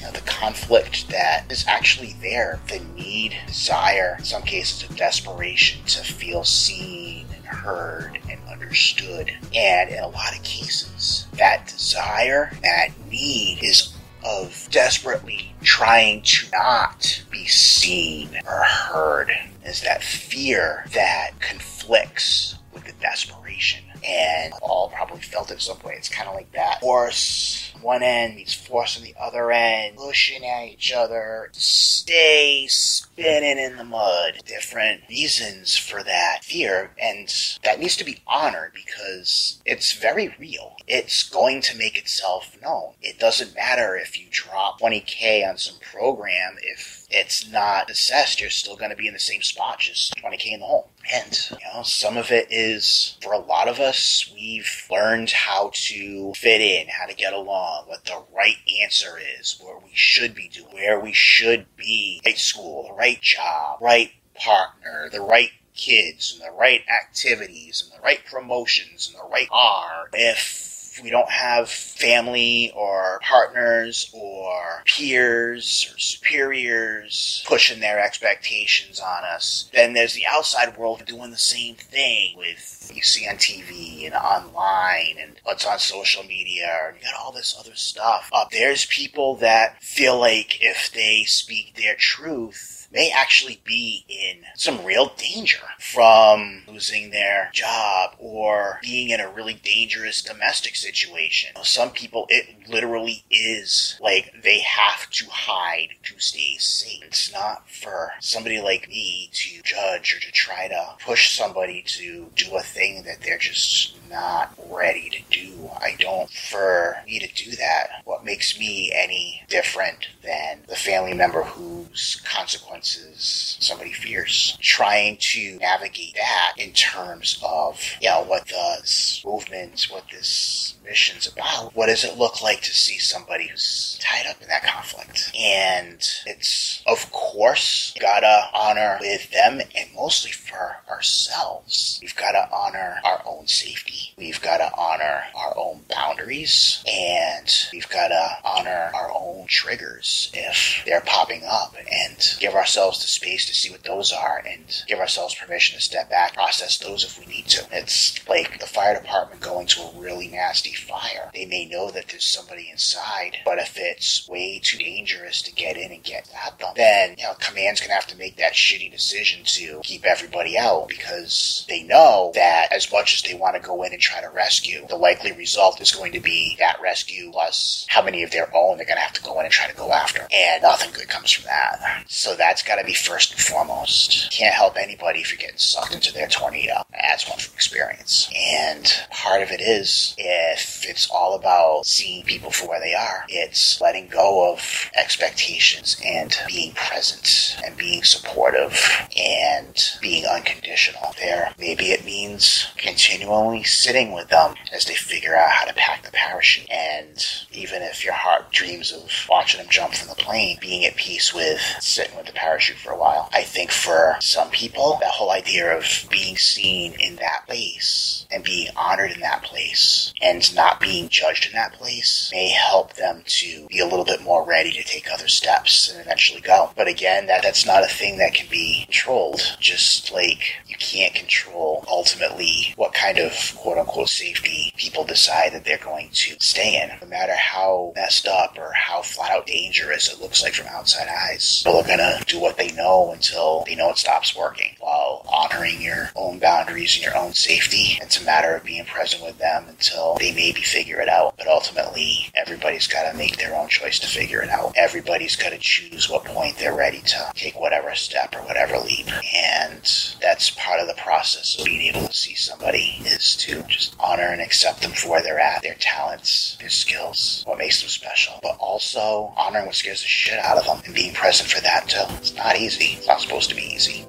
you know, the conflict that is actually there, the need, desire, in some cases of desperation to feel seen and heard and understood. And in a lot of cases, that desire, that need is of desperately trying to not be seen or heard is that fear that conflicts with the desperation. And all probably felt it some way. It's kind of like that. Force one end meets force on the other end, pushing at each other, stay spinning in the mud. Different reasons for that fear, and that needs to be honored because it's very real. It's going to make itself known. It doesn't matter if you drop 20k on some program if it's not assessed, you're still going to be in the same spot, just 20k in the hole. And, you know, some of it is, for a lot of us, we've learned how to fit in, how to get along, what the right answer is, what we should be doing, where we should be, right school, the right job, right partner, the right kids, and the right activities, and the right promotions, and the right R. If we don't have family or partners or peers or superiors pushing their expectations on us, then there's the outside world doing the same thing with you see on TV and online and what's on social media and you got all this other stuff. Uh, there's people that feel like if they speak their truth, may actually be in some real danger from losing their job or being in a really dangerous domestic situation. Some people, it literally is like they have to hide to stay safe. It's not for somebody like me to judge or to try to push somebody to do a thing that they're just not ready to do. I don't for me to do that. What makes me any different than the family member whose consequences somebody fears. Trying to navigate that in terms of, you know, what this movement, what this mission's about. What does it look like to see somebody who's tied up in that conflict? And it's, of course, gotta honor with them and mostly for ourselves. We've gotta honor our own safety. We've gotta honor our own boundaries and we've gotta honor our own triggers if they're popping up and give ourselves the space to see what those are and give ourselves permission to step back, process those if we need to. It's like the fire department going to a really nasty fire. They may know that there's somebody inside, but if it's way too dangerous to get in and get at them, then, you know, command's gonna have to make that shitty decision to keep everybody out because they know that as much as they want to go in and try to rescue, the likely result is going to be that rescue plus how many of their own they're gonna have to go in and try to go after. And nothing good comes from that. So that's gotta be first and foremost. Can't help anybody if you're getting sucked into their tornado. One from experience. And part of it is if it's all about seeing people for where they are, it's letting go of expectations and being present and being supportive and being unconditional. There, maybe it means continually sitting with them as they figure out how to pack the parachute. And even if your heart dreams of watching them jump from the plane, being at peace with sitting with the parachute for a while. I think for some people, that whole idea of being seen in that place and being honored in that place and not being judged in that place may help them to be a little bit more ready to take other steps and eventually go. But again, that, that's not a thing that can be controlled. Just like you can't control ultimately what kind of quote unquote safety people decide that they're going to stay in. No matter how messed up or how flat out dangerous it looks like from outside eyes, people are gonna do what they know until they know it stops working while honoring your own boundaries and your own safety. It's a matter of being present with them until they maybe figure it out. But ultimately, everybody's got to make their own choice to figure it out. Everybody's got to choose what point they're ready to take whatever step or whatever leap. And that's part of the process of being able to see somebody is to just honor and accept them for where they're at, their talents, their skills, what makes them special, but also honoring what scares the shit out of them and being present for that too. It's not easy. It's not supposed to be easy.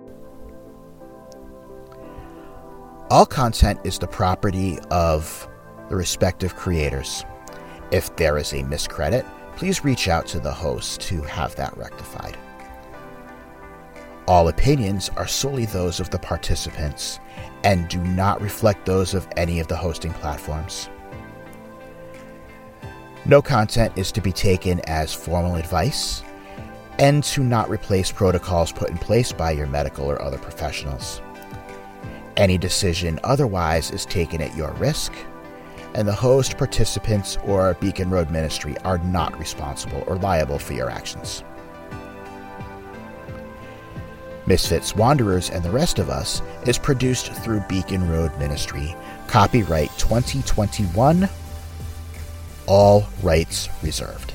All content is the property of the respective creators. If there is a miscredit, please reach out to the host to have that rectified. All opinions are solely those of the participants and do not reflect those of any of the hosting platforms. No content is to be taken as formal advice and to not replace protocols put in place by your medical or other professionals. Any decision otherwise is taken at your risk, and the host, participants, or Beacon Road Ministry are not responsible or liable for your actions. Misfits, Wanderers, and the Rest of Us is produced through Beacon Road Ministry. Copyright 2021. All rights reserved.